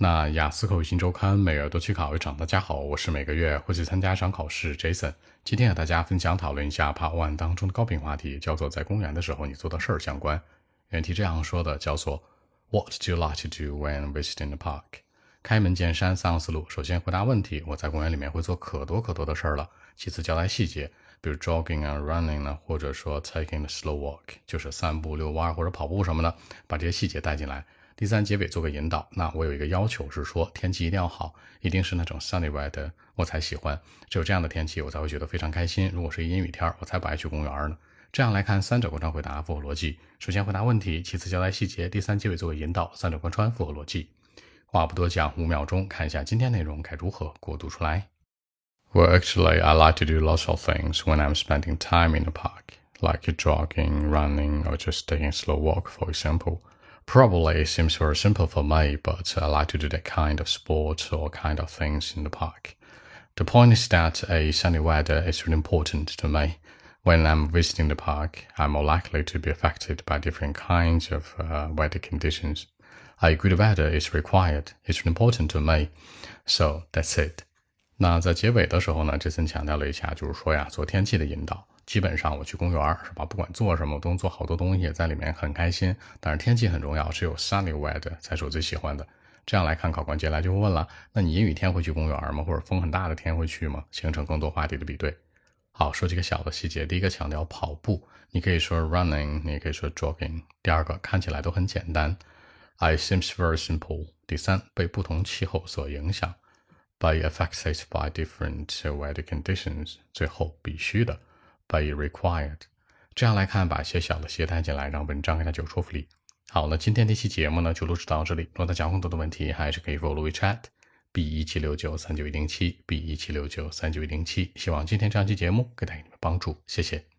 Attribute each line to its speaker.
Speaker 1: 那雅思口语新周刊每月都去考一场。大家好，我是每个月会去参加一场考试 Jason。今天和大家分享讨论一下 Part One 当中的高频话题，叫做在公园的时候你做的事儿相关。原题这样说的，叫做 What do you like to do when visiting the park？开门见山，三个思路。首先回答问题，我在公园里面会做可多可多的事儿了。其次交代细节，比如 jogging 啊，running 呢，或者说 taking a slow walk，就是散步、遛弯或者跑步什么的，把这些细节带进来。第三结尾做个引导，那我有一个要求是说天气一定要好，一定是那种 sunny weather 我才喜欢，只有这样的天气我才会觉得非常开心。如果是阴雨天，我才不爱去公园呢。这样来看，三者贯穿回答符合逻辑。首先回答问题，其次交代细节，第三结尾做个引导，三者贯穿符合逻辑。话不多讲，五秒钟看一下今天内容该如何过渡出来。
Speaker 2: Well, actually, I like to do lots of things when I'm spending time in the park, like jogging, running, or just taking a slow walk, for example. Probably it seems very simple for me, but I like to do that kind of sport or kind of things in the park. The point is that a sunny weather is really important to me. When I'm visiting the park, I'm more likely to be affected by different kinds of uh, weather conditions. A good weather is required. It's really important to me. So that's it.
Speaker 1: 那在结尾的时候呢，这森强调了一下，就是说呀，做天气的引导。 基本上我去公园是吧？不管做什么，我都能做好多东西，在里面很开心。但是天气很重要，只有 sunny weather 才是我最喜欢的。这样来看，考官接下来就会问了：那你阴雨天会去公园吗？或者风很大的天会去吗？形成更多话题的比对。好，说几个小的细节。第一个强调跑步，你可以说 running，你也可以说 jogging。第二个看起来都很简单，I seems very simple。第三，被不同气候所影响，by affected by different weather conditions。最后，必须的。By required，这样来看，把一些小的携带进来，让文章更加有说服力。好，那今天这期节目呢，就录制到这里。如果大家有更多的问题，还是可以 follow WeChat B 一七六九三九一零七 B 一七六九三九一零七。希望今天这样期节目给大家帮助，谢谢。